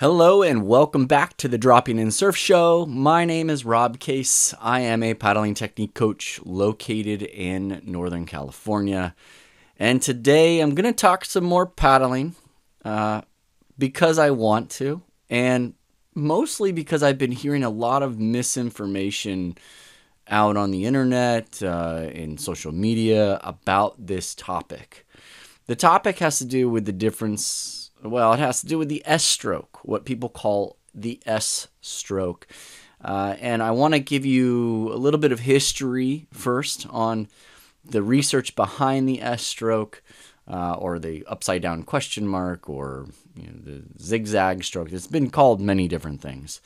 Hello and welcome back to the Dropping in Surf Show. My name is Rob Case. I am a paddling technique coach located in Northern California. And today I'm going to talk some more paddling uh, because I want to, and mostly because I've been hearing a lot of misinformation out on the internet, uh, in social media about this topic. The topic has to do with the difference well, it has to do with the S stroke, what people call the S stroke. Uh, and I want to give you a little bit of history first on the research behind the S stroke, uh, or the upside down question mark, or you know, the zigzag stroke. It's been called many different things.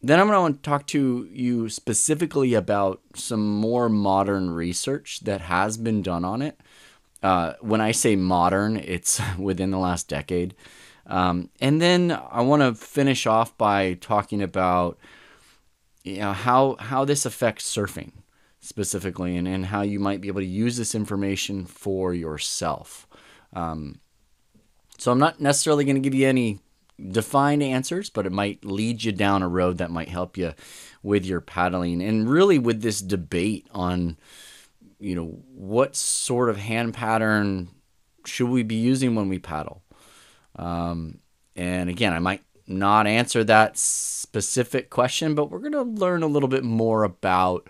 Then I'm going to talk to you specifically about some more modern research that has been done on it uh, when I say modern, it's within the last decade. Um, and then I want to finish off by talking about you know how how this affects surfing specifically, and, and how you might be able to use this information for yourself. Um, so I'm not necessarily going to give you any defined answers, but it might lead you down a road that might help you with your paddling, and really with this debate on you know, what sort of hand pattern should we be using when we paddle? Um, and again, I might not answer that specific question, but we're going to learn a little bit more about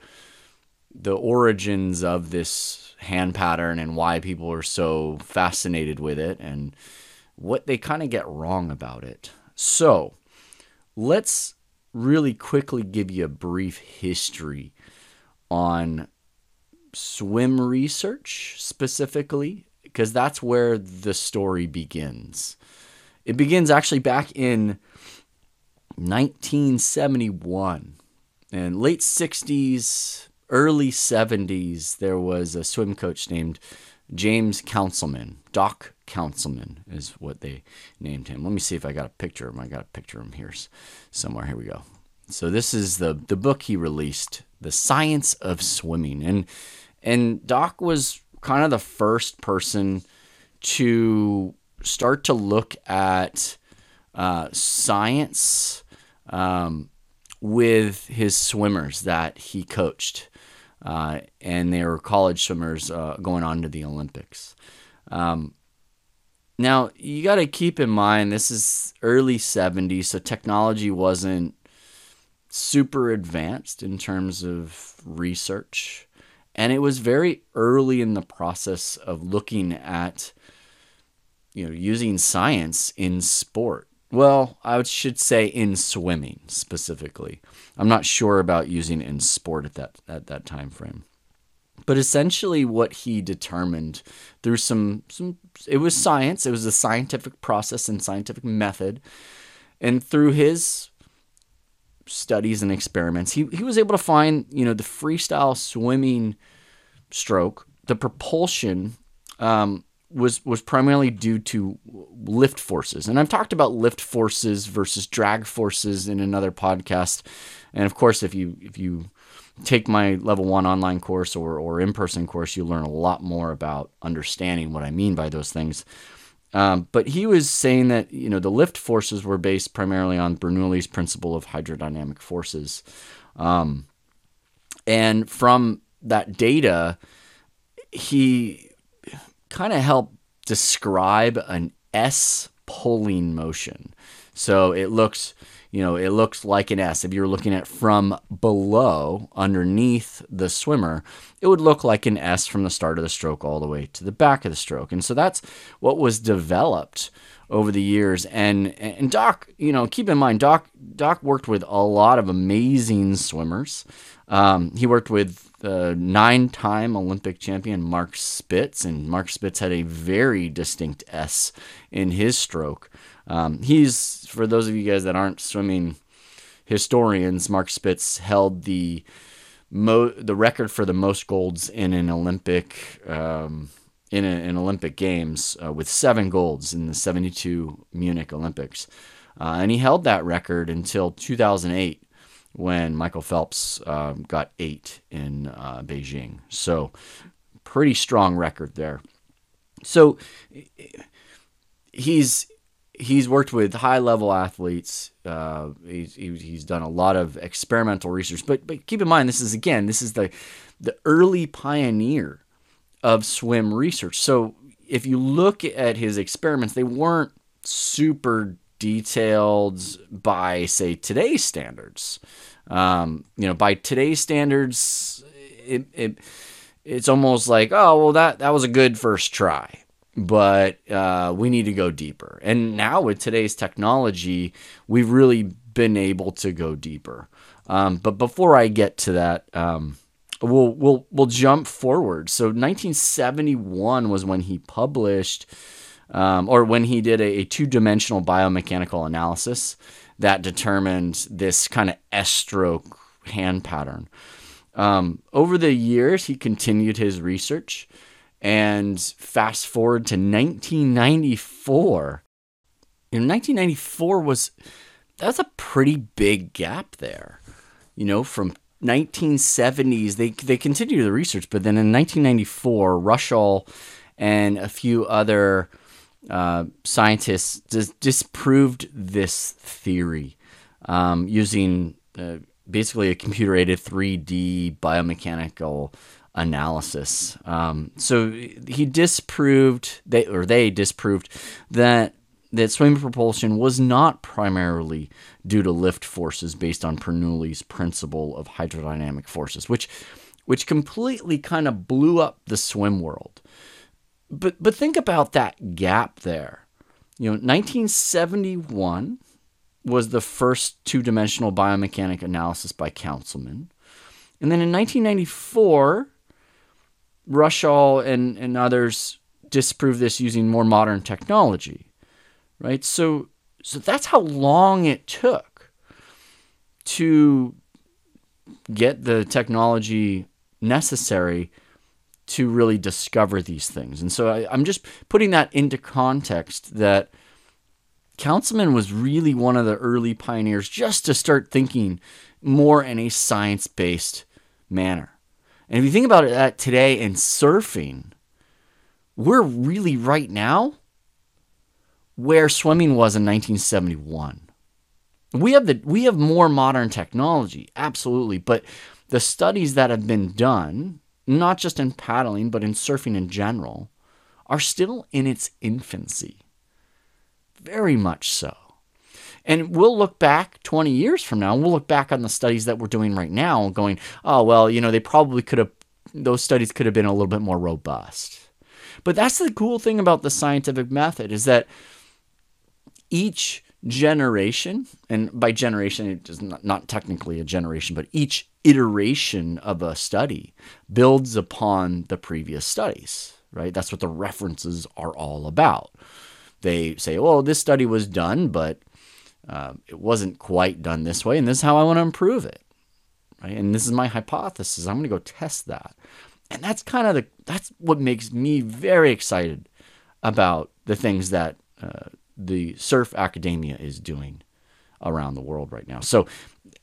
the origins of this hand pattern and why people are so fascinated with it and what they kind of get wrong about it. So, let's really quickly give you a brief history on swim research specifically, because that's where the story begins. It begins actually back in 1971 and late 60s, early 70s. There was a swim coach named James Counsilman. Doc Counsilman is what they named him. Let me see if I got a picture of him. I got a picture of him here somewhere. Here we go. So this is the the book he released, The Science of Swimming. And and Doc was kind of the first person to start to look at uh, science um, with his swimmers that he coached. Uh, and they were college swimmers uh, going on to the Olympics. Um, now, you got to keep in mind this is early 70s, so technology wasn't super advanced in terms of research. And it was very early in the process of looking at, you know, using science in sport. Well, I should say in swimming specifically. I'm not sure about using in sport at that at that time frame. But essentially what he determined through some some it was science, it was a scientific process and scientific method. And through his studies and experiments, he, he was able to find, you know, the freestyle swimming stroke, the propulsion um, was was primarily due to lift forces. And I've talked about lift forces versus drag forces in another podcast. And of course, if you if you take my level one online course or, or in-person course, you learn a lot more about understanding what I mean by those things. Um, but he was saying that you know the lift forces were based primarily on Bernoulli's principle of hydrodynamic forces, um, and from that data, he kind of helped describe an S pulling motion. So it looks you know, it looks like an S. If you were looking at from below, underneath the swimmer, it would look like an S from the start of the stroke all the way to the back of the stroke. And so that's what was developed over the years. And and Doc, you know, keep in mind, Doc Doc worked with a lot of amazing swimmers. Um, he worked with nine-time Olympic champion Mark Spitz, and Mark Spitz had a very distinct S in his stroke. Um, he's for those of you guys that aren't swimming historians, Mark Spitz held the mo- the record for the most golds in an Olympic um, in an Olympic Games uh, with seven golds in the 72 Munich Olympics, uh, and he held that record until 2008 when Michael Phelps um, got eight in uh, Beijing. So pretty strong record there. So he's he's worked with high level athletes. Uh, he's, he's done a lot of experimental research. But but keep in mind, this is again, this is the the early pioneer of swim research. So if you look at his experiments, they weren't super detailed by say today's standards. Um, you know, by today's standards, it, it it's almost like oh well that that was a good first try but uh, we need to go deeper. And now with today's technology, we've really been able to go deeper. Um, but before I get to that, um, we'll we'll we'll jump forward. So 1971 was when he published, um, or when he did a, a two-dimensional biomechanical analysis that determined this kind of S-stroke hand pattern. Um, over the years, he continued his research. And fast forward to 1994. You know, 1994 was that's a pretty big gap there. You know, from 1970s, they they continued the research, but then in 1994, Rushall and a few other uh, scientists dis- disproved this theory um, using uh, basically a computer aided 3D biomechanical analysis. Um, so he disproved they or they disproved that that swimming propulsion was not primarily due to lift forces based on Bernoulli's principle of hydrodynamic forces, which which completely kind of blew up the swim world. But but think about that gap there. You know, 1971 was the first two-dimensional biomechanic analysis by Counsilman. And then in 1994, Rushall and, and others disprove this using more modern technology, right? So, so that's how long it took to get the technology necessary to really discover these things. And so I, am just putting that into context that Counsilman was really one of the early pioneers just to start thinking more in a science based manner. And if you think about it that today in surfing, we're really right now where swimming was in 1971. We have the we have more modern technology, absolutely, but the studies that have been done, not just in paddling but in surfing in general, are still in its infancy. Very much so. And we'll look back 20 years from now, and we'll look back on the studies that we're doing right now going, oh, well, you know, they probably could have, those studies could have been a little bit more robust. But that's the cool thing about the scientific method is that each generation, and by generation, it is not, not technically a generation, but each iteration of a study builds upon the previous studies, right? That's what the references are all about. They say, well, this study was done, but uh, it wasn't quite done this way, and this is how I want to improve it. Right? And this is my hypothesis. I'm going to go test that. And that's kind of the that's what makes me very excited about the things that uh, the surf academia is doing around the world right now. So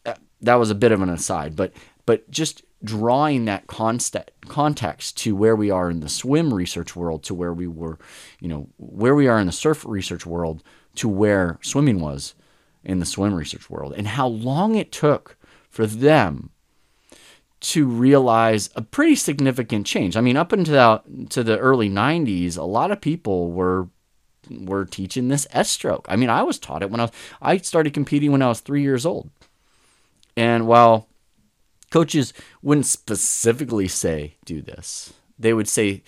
uh, that was a bit of an aside, but but just drawing that context context to where we are in the swim research world to where we were, you know, where we are in the surf research world to where swimming was in the swim research world and how long it took for them to realize a pretty significant change. I mean, up until to the early 90s, a lot of people were were teaching this S stroke. I mean, I was taught it when I was I started competing when I was 3 years old. And while coaches wouldn't specifically say do this, they would say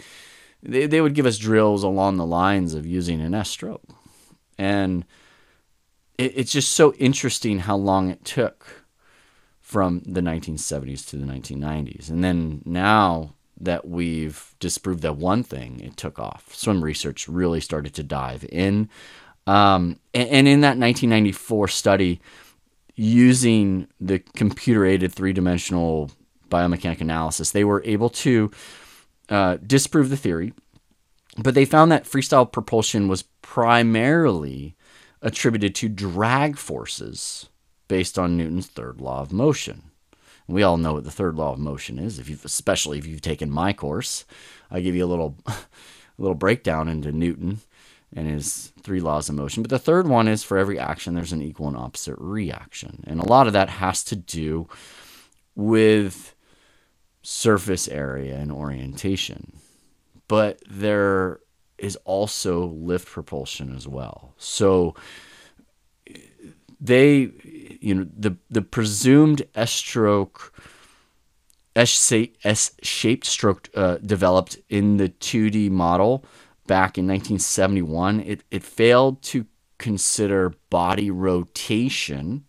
they, they would give us drills along the lines of using an S stroke. And it, it's just so interesting how long it took from the 1970s to the 1990s. And then now that we've disproved that one thing, it took off. Swim research really started to dive in. Um, and, and in that 1994 study, using the computer aided three dimensional biomechanic analysis, they were able to uh, disprove the theory, but they found that freestyle propulsion was primarily attributed to drag forces based on Newton's third law of motion. We all know what the third law of motion is, if you've, especially if you've taken my course. I give you a little, a little breakdown into Newton. and his three laws of motion. But the third one is for every action, there's an equal and opposite reaction. And a lot of that has to do with surface area and orientation. But there is also lift propulsion as well. So they, you know, the, the presumed S stroke. S-shaped stroke uh, developed in the 2D model back in 1971, it, it failed to consider body rotation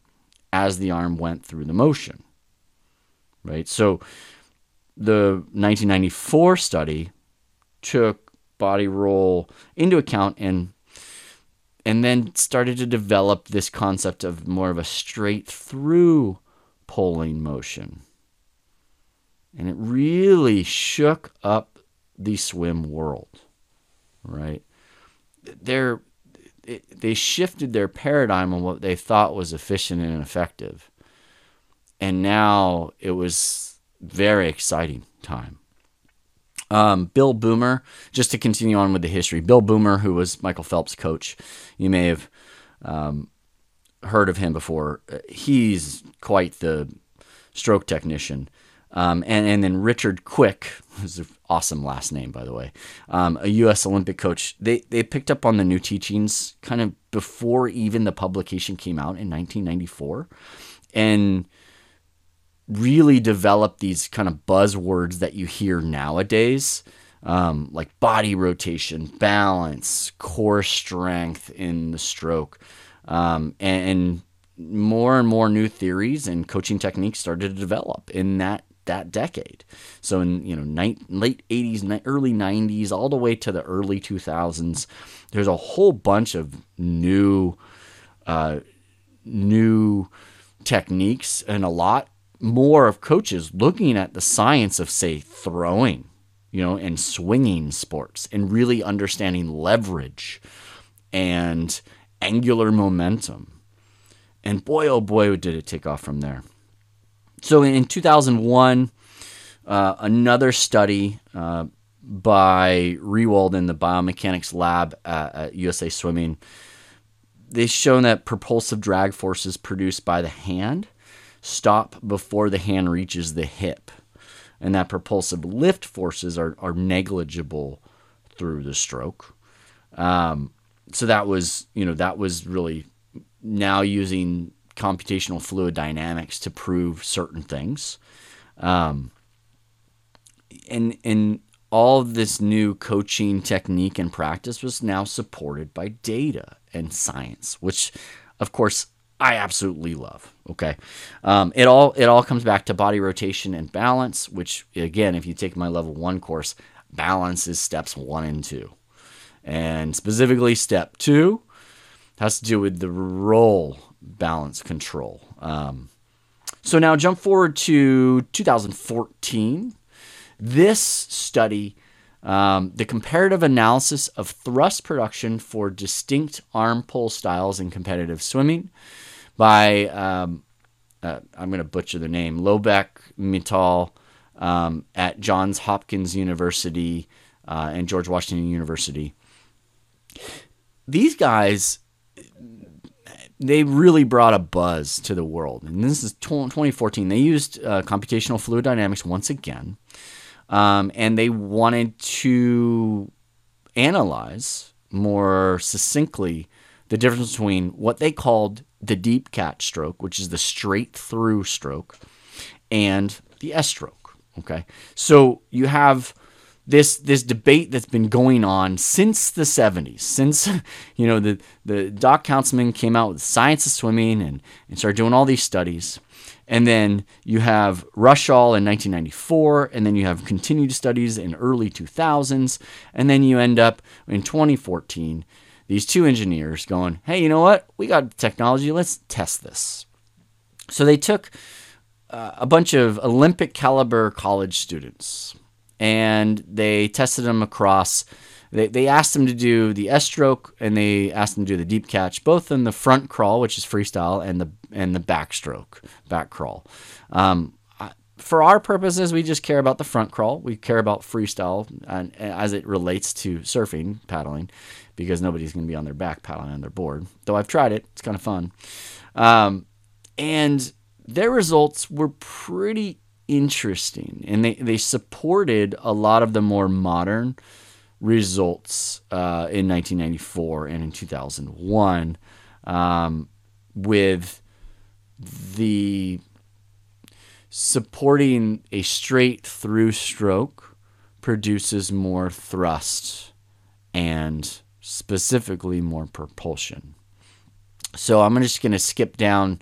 as the arm went through the motion. Right? So the 1994 study took body roll into account and and then started to develop this concept of more of a straight through pulling motion. And it really shook up the swim world right? They're they shifted their paradigm on what they thought was efficient and effective. And now it was very exciting time. Um, Bill Boomer, just to continue on with the history, Bill Boomer, who was Michael Phelps' coach, you may have um, heard of him before. He's quite the stroke technician. Um, and, and then Richard Quick, who's an awesome last name, by the way, um, a U.S. Olympic coach. They, they picked up on the new teachings kind of before even the publication came out in 1994 and really develop these kind of buzzwords that you hear nowadays. Um, like body rotation, balance, core strength in the stroke, um, and, and more and more new theories and coaching techniques started to develop in that that decade. So in you know late 80s, ni- early 90s, all the way to the early 2000s, there's a whole bunch of new uh, new techniques and a lot more of coaches looking at the science of say throwing, you know, and swinging sports and really understanding leverage and angular momentum. And boy, oh boy, did it take off from there. So in 2001, uh, another study uh, by Riewald in the biomechanics lab at, at USA Swimming, they've shown that propulsive drag forces produced by the hand stop before the hand reaches the hip, and that propulsive lift forces are, are negligible through the stroke. Um, so that was, you know, that was really now using computational fluid dynamics to prove certain things. Um, and and all this new coaching technique and practice was now supported by data and science, which, of course, I absolutely love. Okay, um, it all it all comes back to body rotation and balance, which again, if you take my level one course, balance is steps one and two, and specifically step two has to do with the roll balance control. Um, so now jump forward to 2014. This study, um, the comparative analysis of thrust production for distinct arm pull styles in competitive swimming by, um, uh, I'm going to butcher the name, Loebbecke Mittal um, at Johns Hopkins University uh, and George Washington University. These guys they really brought a buzz to the world. And this is 2014. They used uh, computational fluid dynamics once again, um, and they wanted to analyze more succinctly the difference between what they called the deep catch stroke, which is the straight through stroke, and the S stroke. Okay, so you have this this debate that's been going on since the 70s since you know the the doc Counsilman came out with science of swimming and, and started doing all these studies and then you have Rushall in 1994 and then you have continued studies in early 2000s and then you end up in 2014 these two engineers going hey you know what we got technology let's test this so they took uh, a bunch of olympic caliber college students and they tested them across. They, they asked them to do the S stroke and they asked them to do the deep catch, both in the front crawl, which is freestyle, and the and the backstroke, back crawl. Um, for our purposes, we just care about the front crawl. We care about freestyle and, as it relates to surfing, paddling. Because nobody's going to be on their back paddling on their board. Though I've tried it, it's kind of fun. Um, and their results were pretty interesting, and they, they supported a lot of the more modern results uh, in 1994 and in 2001 um, with the supporting a straight through stroke produces more thrust and specifically more propulsion. So I'm just going to skip down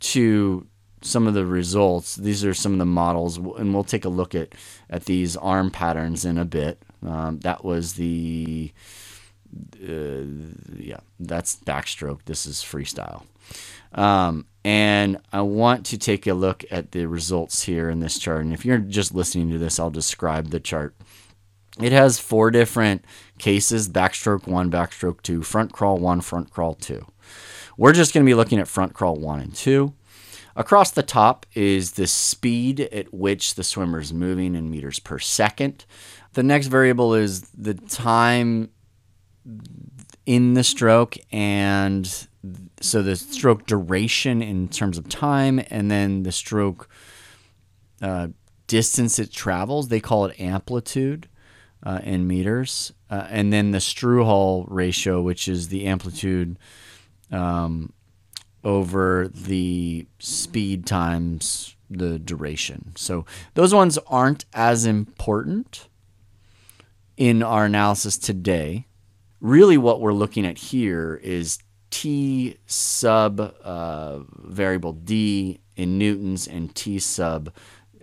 to some of the results. These are some of the models, and we'll take a look at, at these arm patterns in a bit. Um, that was the, uh, yeah, that's backstroke. This is freestyle. Um, and I want to take a look at the results here in this chart. And if you're just listening to this, I'll describe the chart. It has four different cases backstroke one, backstroke two, front crawl one, front crawl two. We're just going to be looking at front crawl one and two. Across the top is the speed at which the swimmer is moving in meters per second. The next variable is the time in the stroke and so the stroke duration in terms of time and then the stroke uh, distance it travels they call it amplitude uh, in meters uh, and then the Strouhal ratio which is the amplitude um, over the speed times the duration. So those ones aren't as important in our analysis today. Really, what we're looking at here is T sub uh, variable D in newtons and T sub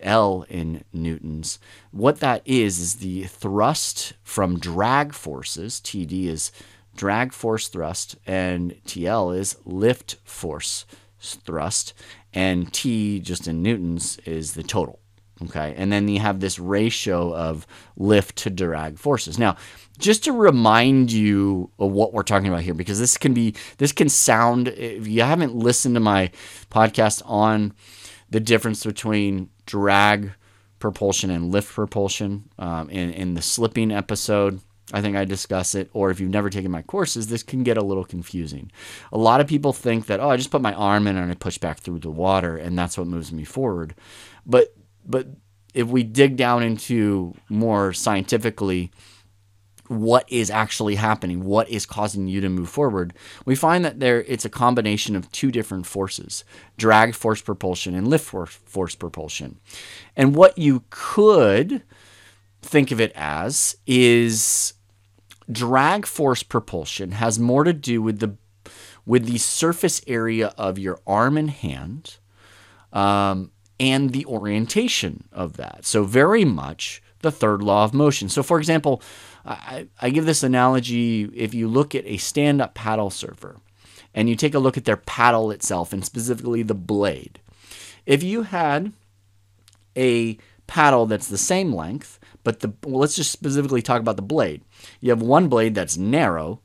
L in newtons. What that is, is the thrust from drag forces. TD is drag force thrust, and TL is lift force thrust, and T just in newtons is the total. Okay, and then you have this ratio of lift to drag forces. Now, just to remind you of what we're talking about here, because this can be, this can sound, if you haven't listened to my podcast on the difference between drag propulsion and lift propulsion um, in, in the slipping episode, I think I discuss it, or if you've never taken my courses, this can get a little confusing. A lot of people think that, oh, I just put my arm in and I push back through the water, and that's what moves me forward. But but if we dig down into more scientifically what is actually happening, what is causing you to move forward, we find that there it's a combination of two different forces: drag force propulsion and lift force, force propulsion. And what you could think of it as is drag force propulsion has more to do with the with the surface area of your arm and hand um, and the orientation of that. So very much the third law of motion. So for example, I, I give this analogy if you look at a stand-up paddle surfer and you take a look at their paddle itself and specifically the blade. If you had a paddle that's the same length but the well, let's just specifically talk about the blade. You have one blade that's narrow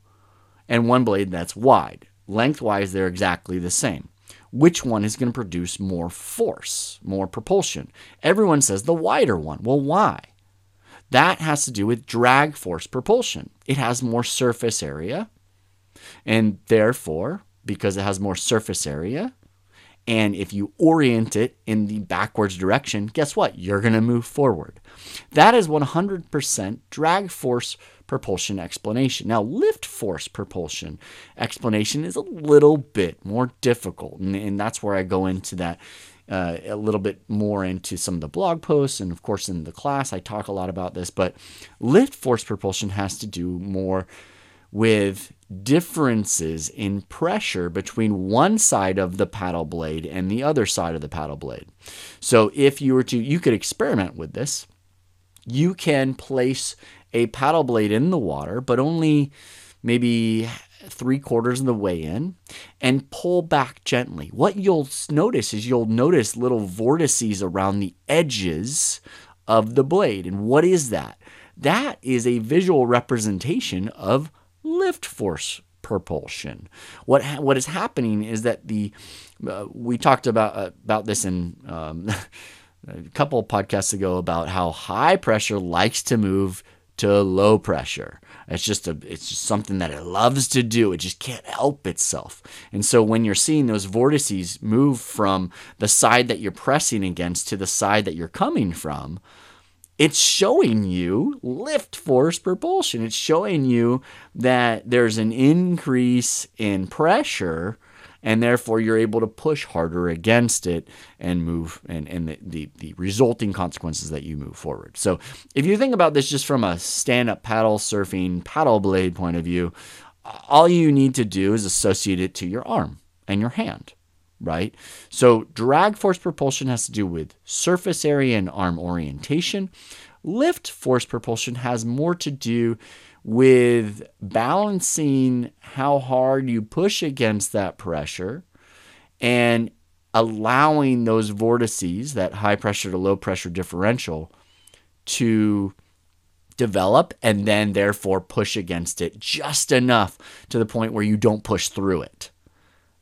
and one blade that's wide. Lengthwise, they're exactly the same. Which one is going to produce more force, more propulsion? Everyone says the wider one. Well, why? That has to do with drag force propulsion. It has more surface area, and therefore, because it has more surface area, and if you orient it in the backwards direction, guess what? You're going to move forward. That is 100% drag force propulsion explanation. Now, lift force propulsion explanation is a little bit more difficult, and, and that's where I go into that uh, a little bit more into some of the blog posts, and of course, in the class, I talk a lot about this. But lift force propulsion has to do more with differences in pressure between one side of the paddle blade and the other side of the paddle blade. So if you were to, you could experiment with this. You can place a paddle blade in the water, but only maybe three quarters of the way in and pull back gently. What you'll notice is you'll notice little vortices around the edges of the blade. And what is that? That is a visual representation of lift force propulsion. What ha- what is happening is that the uh, we talked about uh, about this in um, a couple podcasts ago about how high pressure likes to move to low pressure. It's just a it's just something that it loves to do. It just can't help itself. And so when you're seeing those vortices move from the side that you're pressing against to the side that you're coming from, it's showing you lift force propulsion. It's showing you that there's an increase in pressure and therefore you're able to push harder against it and move and, and the, the, the resulting consequences that you move forward. So if you think about this just from a stand-up paddle surfing paddle blade point of view, all you need to do is associate it to your arm and your hand right? So drag force propulsion has to do with surface area and arm orientation. Lift force propulsion has more to do with balancing how hard you push against that pressure and allowing those vortices, that high pressure to low pressure differential, to develop and then therefore push against it just enough to the point where you don't push through it.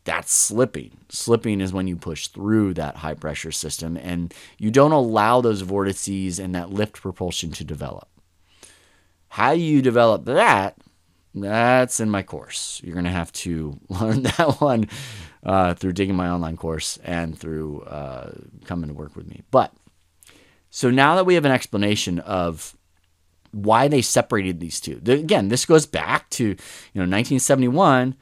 That's slipping. Slipping is when you push through that high pressure system and you don't allow those vortices and that lift propulsion to develop. How you develop that, that's in my course. You're going to have to learn that one uh, through digging my online course and through uh, coming to work with me. But so now that we have an explanation of why they separated these two, again, this goes back to you know 1971.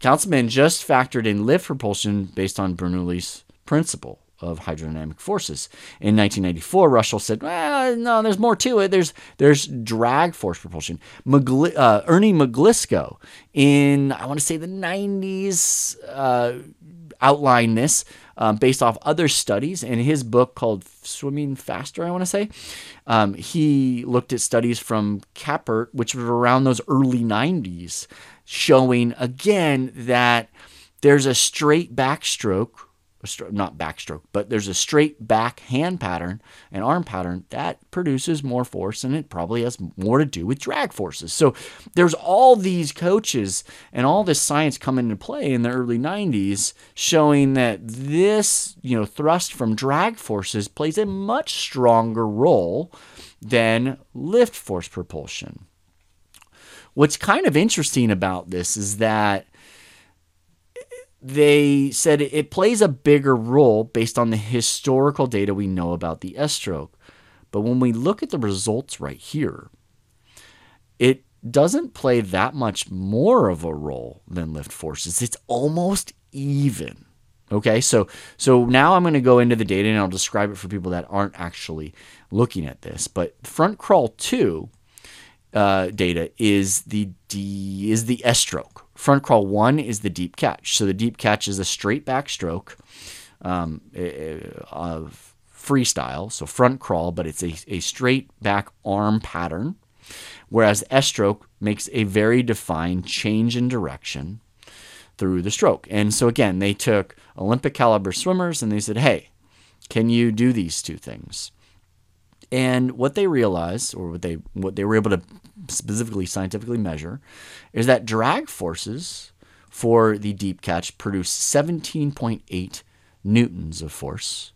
Counsilman just factored in lift propulsion based on Bernoulli's principle of hydrodynamic forces. In 1994, Rushall said, well, no, there's more to it. There's there's drag force propulsion. Uh, Ernie Maglischo in, I want to say the 90s, uh, outlined this um, based off other studies. In his book called Swimming Faster, I want to say, um, he looked at studies from Kappert, which were around those early 90s, showing again that there's a straight backstroke not backstroke, but there's a straight back hand pattern and arm pattern that produces more force and it probably has more to do with drag forces. So there's all these coaches and all this science come into play in the early 90s showing that this, you know, thrust from drag forces plays a much stronger role than lift force propulsion. What's kind of interesting about this is that they said it plays a bigger role based on the historical data we know about the S stroke. But when we look at the results right here, it doesn't play that much more of a role than lift forces. It's almost even. Okay, so so now I'm going to go into the data and I'll describe it for people that aren't actually looking at this. But front crawl two uh, data is the D is the S stroke. Front crawl one is the deep catch. So the deep catch is a straight back stroke um, of freestyle, so front crawl, but it's a, a straight back arm pattern. Whereas S stroke makes a very defined change in direction through the stroke. And so again, they took Olympic caliber swimmers and they said, hey, can you do these two things? And what they realized, or what they what they were able to specifically scientifically measure, is that drag forces for the deep catch produce 17.8 newtons of force.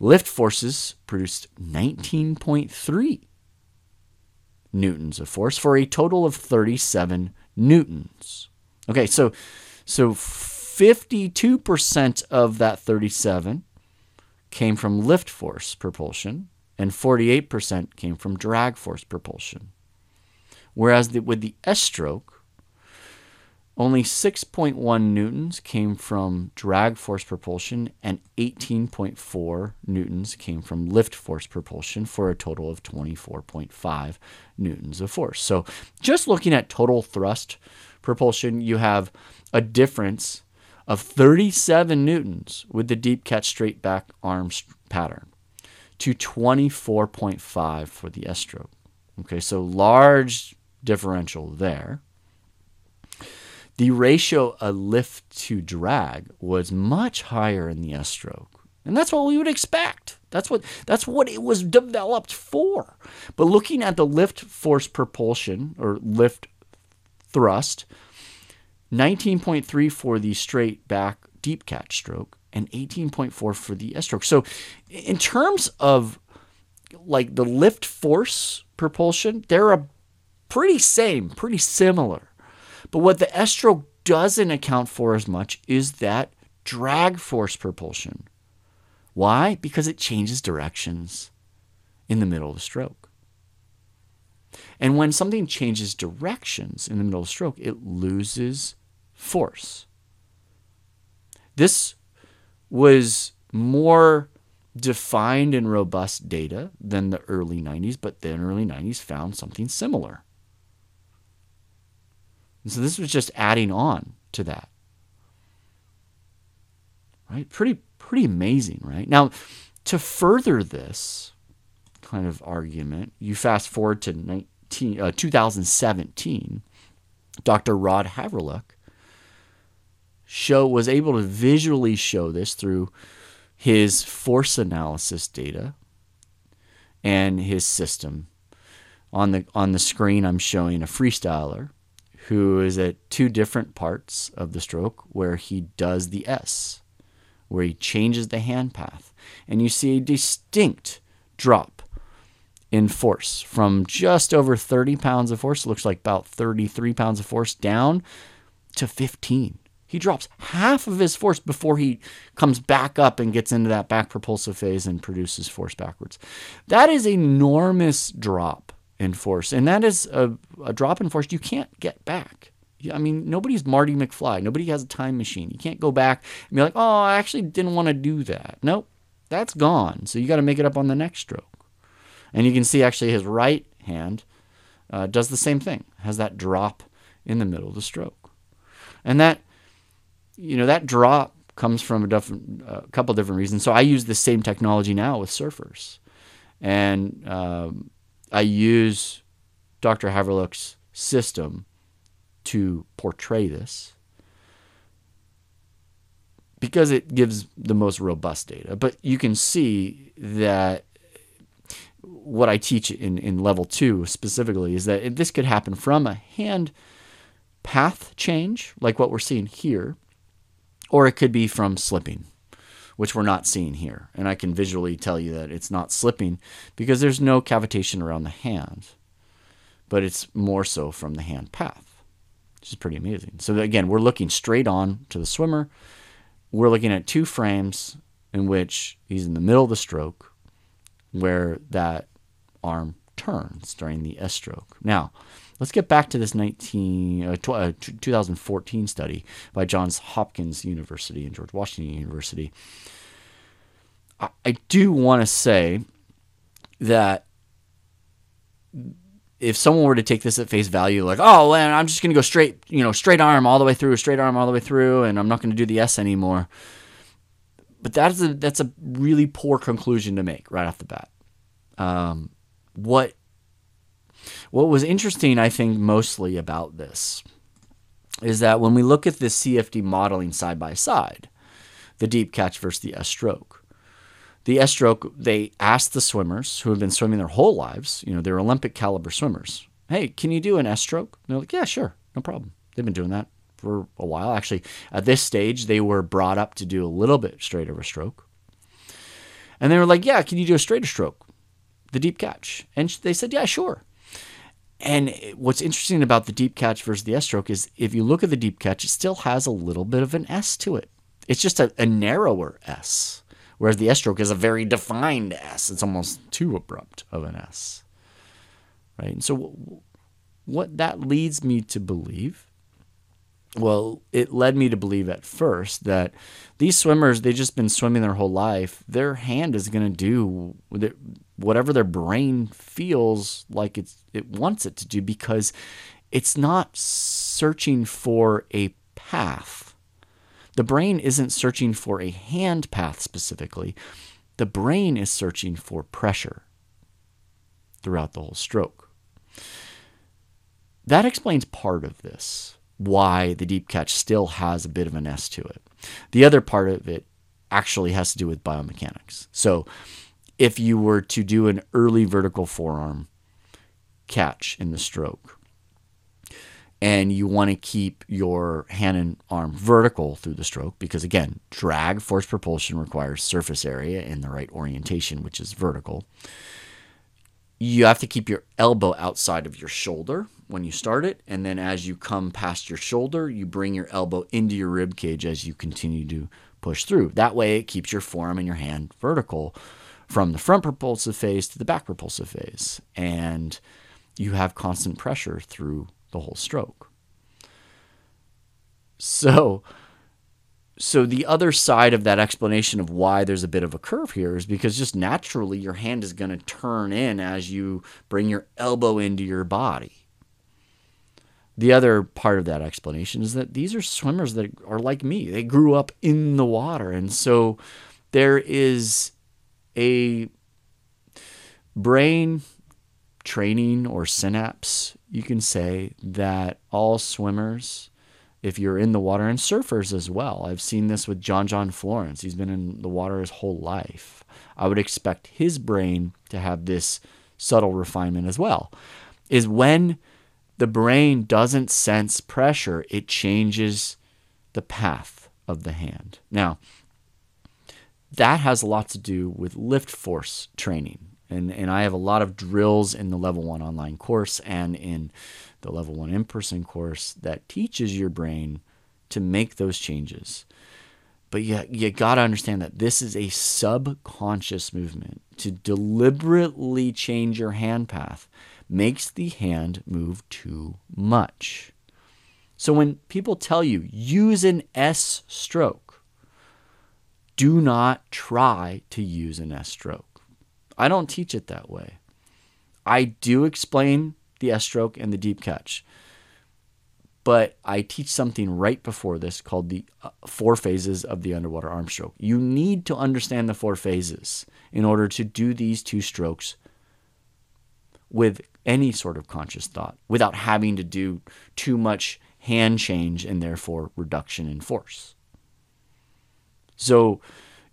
Lift forces produced 19.3 newtons of force for a total of 37 newtons. Okay, so so 52% of that 37 came from lift force propulsion and 48% came from drag force propulsion. Whereas the, with the S stroke, only 6.1 newtons came from drag force propulsion and 18.4 newtons came from lift force propulsion for a total of 24.5 newtons of force. So, just looking at total thrust propulsion, you have a difference of 37 newtons with the deep catch straight back arm pattern to 24.5 for the S stroke. Okay, so large differential there. The ratio of lift to drag was much higher in the S stroke. And that's what we would expect. That's what that's what it was developed for. But looking at the lift force propulsion or lift thrust, 19.3 for the straight back deep catch stroke and 18.4 for the S stroke. So in terms of like the lift force propulsion, they're a pretty same, pretty similar. But what the S stroke doesn't account for as much is that drag force propulsion. Why? Because it changes directions in the middle of the stroke. And when something changes directions in the middle of the stroke, it loses force. This was more defined and robust data than the early 90s, but the early 90s found something similar. And so this was just adding on to that. Right? Pretty pretty amazing, right? Now, to further this kind of argument, you fast forward to 19, uh, 2017, Dr. Rod Havriluk show was able to visually show this through his force analysis data and his system. On the on the screen I'm showing a freestyler who is at two different parts of the stroke where he does the S, where he changes the hand path. And you see a distinct drop in force from just over 30 pounds of force, looks like about 33 pounds of force, down to 15. He drops half of his force before he comes back up and gets into that back propulsive phase and produces force backwards. That is enormous drop in force. And that is a, a drop in force you can't get back. I mean, nobody's Marty McFly. Nobody has a time machine. You can't go back and be like, oh, I actually didn't want to do that. Nope, that's gone. So you got to make it up on the next stroke. And you can see actually his right hand uh, does the same thing, has that drop in the middle of the stroke. And that, you know, that drop comes from a different, a couple different reasons. So I use the same technology now with surfers. And um, I use Dr. Havriluk's system to portray this because it gives the most robust data. But you can see that what I teach in, in level two specifically is that this could happen from a hand path change, like what we're seeing here, or it could be from slipping which we're not seeing here. And I can visually tell you that it's not slipping because there's no cavitation around the hand, but it's more so from the hand path, which is pretty amazing. So again, we're looking straight on to the swimmer. We're looking at two frames in which he's in the middle of the stroke where that arm turns during the S stroke. Now, let's get back to this 19, uh, tw- uh, 2014 study by Johns Hopkins University and George Washington University. I, I do want to say that if someone were to take this at face value, like, oh, man, I'm just going to go straight, you know, straight arm all the way through, straight arm all the way through, and I'm not going to do the S anymore. But that's a that's a really poor conclusion to make right off the bat. Um, what what was interesting, I think, mostly about this is that when we look at the CFD modeling side by side, the deep catch versus the S stroke, the S stroke, they asked the swimmers who have been swimming their whole lives, you know, they're Olympic caliber swimmers, hey, can you do an S stroke? They're like, yeah, sure, no problem. They've been doing that for a while. Actually, at this stage, they were brought up to do a little bit straighter of a stroke. And they were like, yeah, can you do a straighter stroke? The deep catch. And they said, yeah, sure. And what's interesting about the deep catch versus the S stroke is if you look at the deep catch, it still has a little bit of an S to it. It's just a, a narrower S, whereas the S stroke is a very defined S. It's almost too abrupt of an S. Right? And so, what that leads me to believe well, it led me to believe at first that these swimmers, they've just been swimming their whole life. Their hand is going to do whatever their brain feels like it's, it wants it to do because it's not searching for a path. The brain isn't searching for a hand path specifically. The brain is searching for pressure throughout the whole stroke. That explains part of this why the deep catch still has a bit of an S to it. The other part of it actually has to do with biomechanics. So, if you were to do an early vertical forearm catch in the stroke, and you want to keep your hand and arm vertical through the stroke, because again, drag force propulsion requires surface area in the right orientation, which is vertical. you have to keep your elbow outside of your shoulder when you start it. And then as you come past your shoulder, you bring your elbow into your rib cage as you continue to push through. That way, it keeps your forearm and your hand vertical from the front propulsive phase to the back propulsive phase. And you have constant pressure through the whole stroke. So, so the other side of that explanation of why there's a bit of a curve here is because just naturally your hand is going to turn in as you bring your elbow into your body. The other part of that explanation is that these are swimmers that are like me. They grew up in the water. And so there is a brain training or synapse, you can say, that all swimmers if you're in the water and surfers as well. I've seen this with John John Florence. He's been in the water his whole life. I would expect his brain to have this subtle refinement as well. Is when the brain doesn't sense pressure, it changes the path of the hand. Now, that has a lot to do with lift force training. And, and I have a lot of drills in the level one online course and in the level one in person course that teaches your brain to make those changes. But you, you got to understand that this is a subconscious movement. To deliberately change your hand path makes the hand move too much. So when people tell you use an S stroke, do not try to use an S stroke. I don't teach it that way. I do explain the S stroke and the deep catch. But I teach something right before this called the uh, four phases of the underwater arm stroke. You need to understand the four phases in order to do these two strokes with any sort of conscious thought without having to do too much hand change and therefore reduction in force. So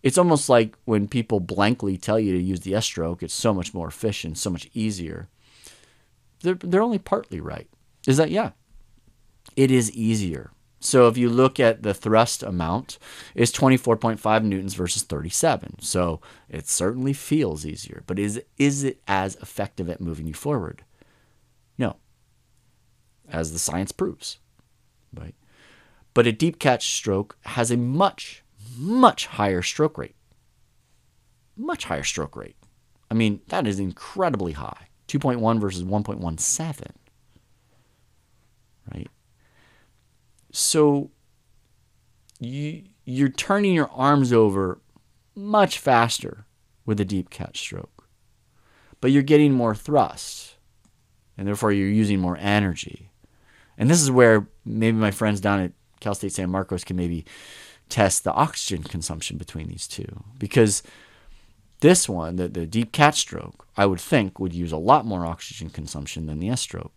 it's almost like when people blankly tell you to use the S stroke, it's so much more efficient, so much easier they're, they're only partly right. Is that, yeah, it is easier. So if you look at the thrust amount, it's 24.5 newtons versus 37. So it certainly feels easier, but is is it as effective at moving you forward? No. As the science proves. Right? But a deep catch stroke has a much much higher stroke rate. Much higher stroke rate. I mean, that is incredibly high. 2.1 versus 1.17. Right? So you you're turning your arms over much faster with a deep catch stroke. But you're getting more thrust. And therefore you're using more energy. And this is where maybe my friends down at Cal State San Marcos can maybe test the oxygen consumption between these two. Because this one, the, the deep catch stroke, I would think would use a lot more oxygen consumption than the S stroke.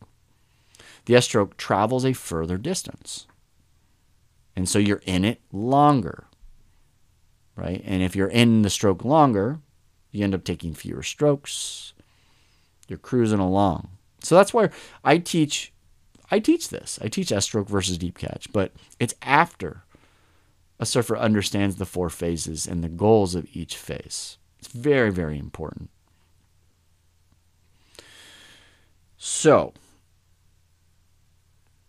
The S stroke travels a further distance. And so you're in it longer. Right? And if you're in the stroke longer, you end up taking fewer strokes. You're cruising along. So that's why I teach I teach this. I teach S stroke versus deep catch, but it's after a surfer understands the four phases and the goals of each phase. It's very, very important. So,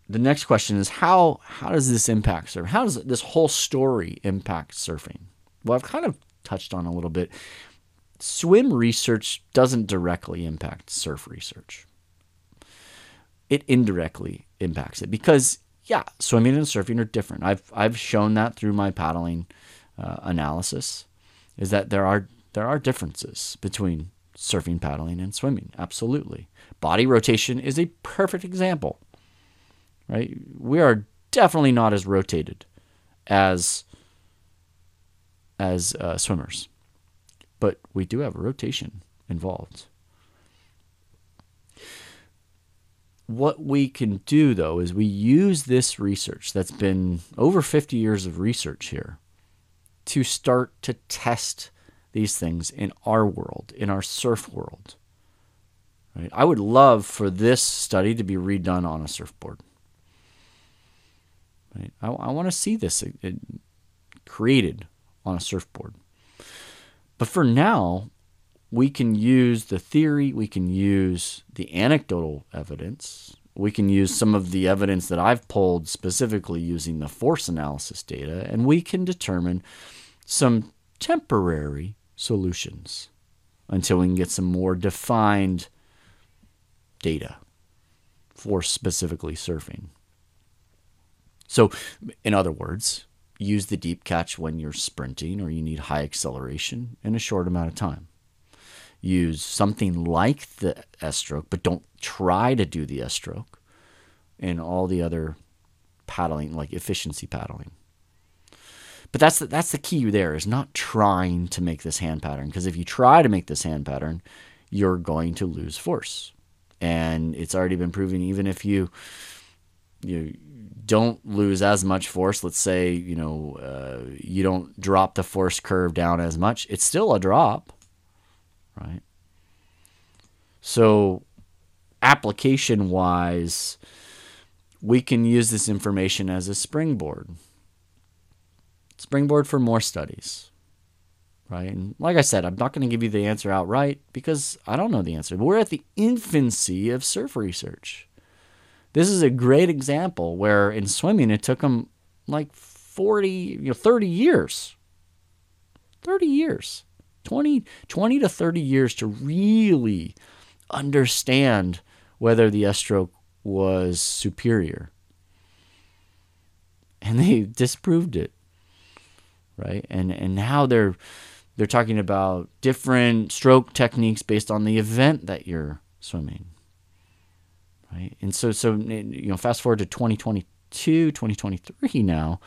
the next question is how how does this impact surfing? How does this whole story impact surfing? Well, I've kind of touched on a little bit. Swim research doesn't directly impact surf research. It indirectly impacts it because yeah, swimming and surfing are different. I've I've shown that through my paddling uh, analysis, is that there are there are differences between surfing, paddling, and swimming. Absolutely. Body rotation is a perfect example. Right? We are definitely not as rotated as as uh, swimmers, but we do have a rotation involved. What we can do though is we use this research that's been over 50 years of research here to start to test these things in our world, in our surf world. Right? I would love for this study to be redone on a surfboard. Right? I, I want to see this uh, it created on a surfboard. But for now, we can use the theory, we can use the anecdotal evidence, we can use some of the evidence that I've pulled specifically using the force analysis data, and we can determine some temporary solutions until we can get some more defined data for specifically surfing. So, in other words, use the deep catch when you're sprinting or you need high acceleration in a short amount of time. Use something like the S stroke, but don't try to do the S stroke and all the other paddling, like efficiency paddling. But that's the, that's the key there is not trying to make this hand pattern because if you try to make this hand pattern, you're going to lose force. And it's already been proven even if you you don't lose as much force, let's say, you know, uh, you don't drop the force curve down as much, it's still a drop, right? So application wise, we can use this information as a springboard springboard for more studies. Right? And like I said, I'm not going to give you the answer outright because I don't know the answer. But we're at the infancy of surf research. This is a great example where in swimming it took them like 40, you know, 30 years. 30 years. 20, 20 to 30 years to really understand whether the S stroke was superior. And they disproved it right? And and now they're they're talking about different stroke techniques based on the event that you're swimming, right? And so so you know, fast forward to 2022, 2023 now,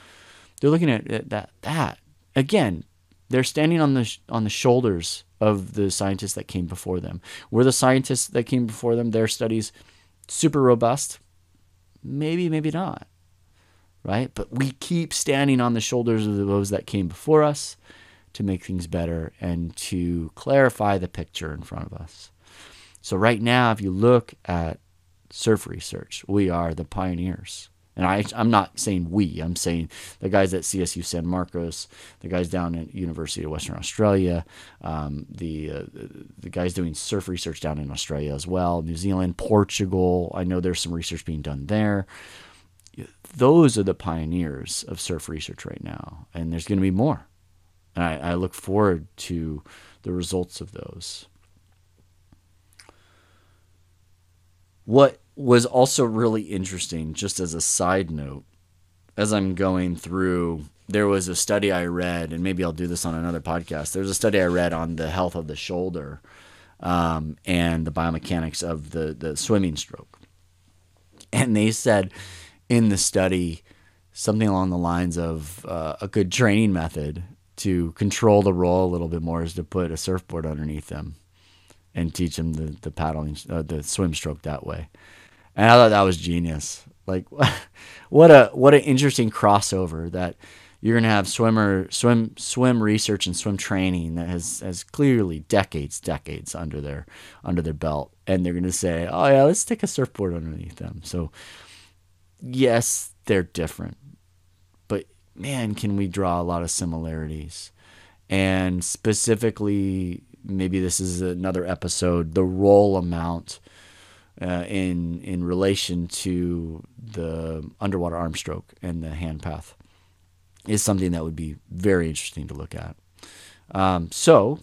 they're looking at that that again. They're standing on the on the shoulders of the scientists that came before them. Were the scientists that came before them their studies super robust? Maybe, maybe not right? But we keep standing on the shoulders of those that came before us to make things better and to clarify the picture in front of us. So, right now, if you look at surf research, we are the pioneers. And I, I'm not saying we, I'm saying the guys at CSU San Marcos, the guys down at University of Western Australia, um, the, uh, the guys doing surf research down in Australia as well, New Zealand, Portugal. I know there's some research being done there those are the pioneers of surf research right now, and there's going to be more. And I, I look forward to the results of those. What was also really interesting, just as a side note, as I'm going through, there was a study I read, and maybe I'll do this on another podcast. There's a study I read on the health of the shoulder um, and the biomechanics of the, the swimming stroke. And they said in the study something along the lines of uh, a good training method to control the roll a little bit more is to put a surfboard underneath them and teach them the, the paddling, uh, the swim stroke that way. And I thought that was genius. Like, what a what an interesting crossover that you're gonna have swimmer swim swim research and swim training that has has clearly decades decades under their under their belt, and they're gonna say, oh yeah, let's take a surfboard underneath them. So yes, they're different, but man, can we draw a lot of similarities? And specifically, maybe this is another episode, the roll amount uh, in in relation to the underwater arm stroke and the hand path is something that would be very interesting to look at. Um, so,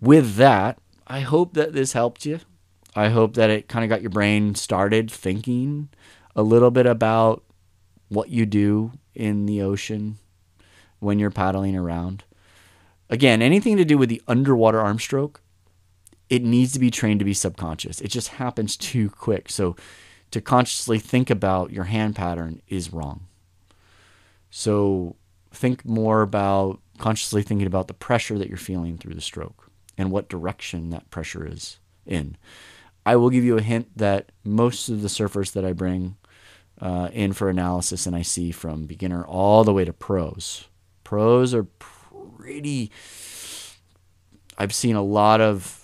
with that, I hope that this helped you. I hope that it kind of got your brain started thinking a little bit about what you do in the ocean when you're paddling around. Again, anything to do with the underwater arm stroke, it needs to be trained to be subconscious. It just happens too quick. So to consciously think about your hand pattern is wrong. So think more about consciously thinking about the pressure that you're feeling through the stroke and what direction that pressure is in. I will give you a hint that most of the surfers that I bring uh, in for analysis, and I see from beginner all the way to pros. Pros are pretty. I've seen a lot of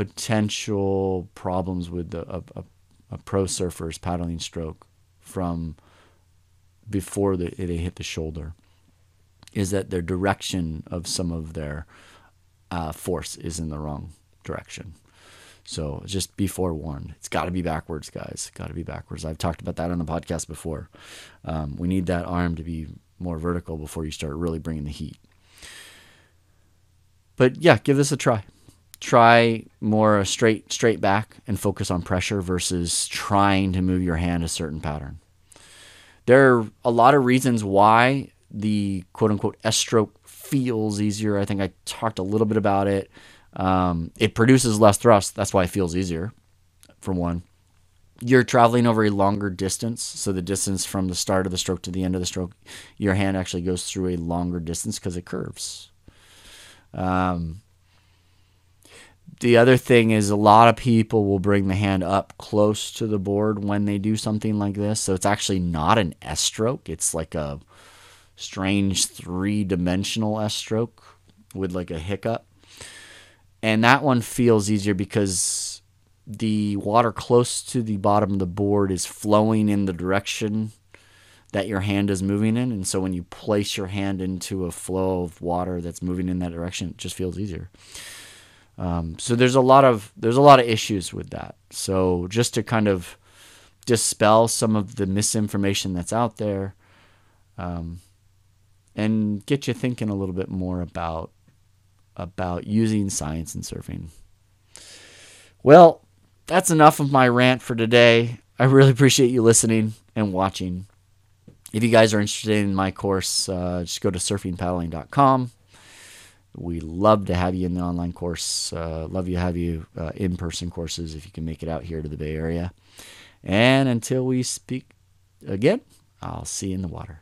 potential problems with the, a, a, a pro surfer's paddling stroke from before the, they hit the shoulder. Is that their direction of some of their uh, force is in the wrong direction. So just be forewarned. It's got to be backwards, guys. Got to be backwards. I've talked about that on the podcast before. Um, we need that arm to be more vertical before you start really bringing the heat. But yeah, give this a try. Try more straight straight back and focus on pressure versus trying to move your hand a certain pattern. There are a lot of reasons why the quote unquote S stroke feels easier. I think I talked a little bit about it. Um, it produces less thrust. That's why it feels easier, for one. You're traveling over a longer distance. So, the distance from the start of the stroke to the end of the stroke, your hand actually goes through a longer distance because it curves. Um, the other thing is a lot of people will bring the hand up close to the board when they do something like this. So it's actually not an S stroke. It's like a strange three dimensional S stroke with like a hiccup. And that one feels easier because the water close to the bottom of the board is flowing in the direction that your hand is moving in. And so when you place your hand into a flow of water that's moving in that direction, it just feels easier. Um, so there's a lot of there's a lot of issues with that. So just to kind of dispel some of the misinformation that's out there, um, and get you thinking a little bit more about about using science in surfing. Well, that's enough of my rant for today. I really appreciate you listening and watching. If you guys are interested in my course, uh, just go to surfingpaddling.com. We love to have you in the online course. Uh, love to have you uh, in person courses if you can make it out here to the Bay Area. And until we speak again, I'll see you in the water.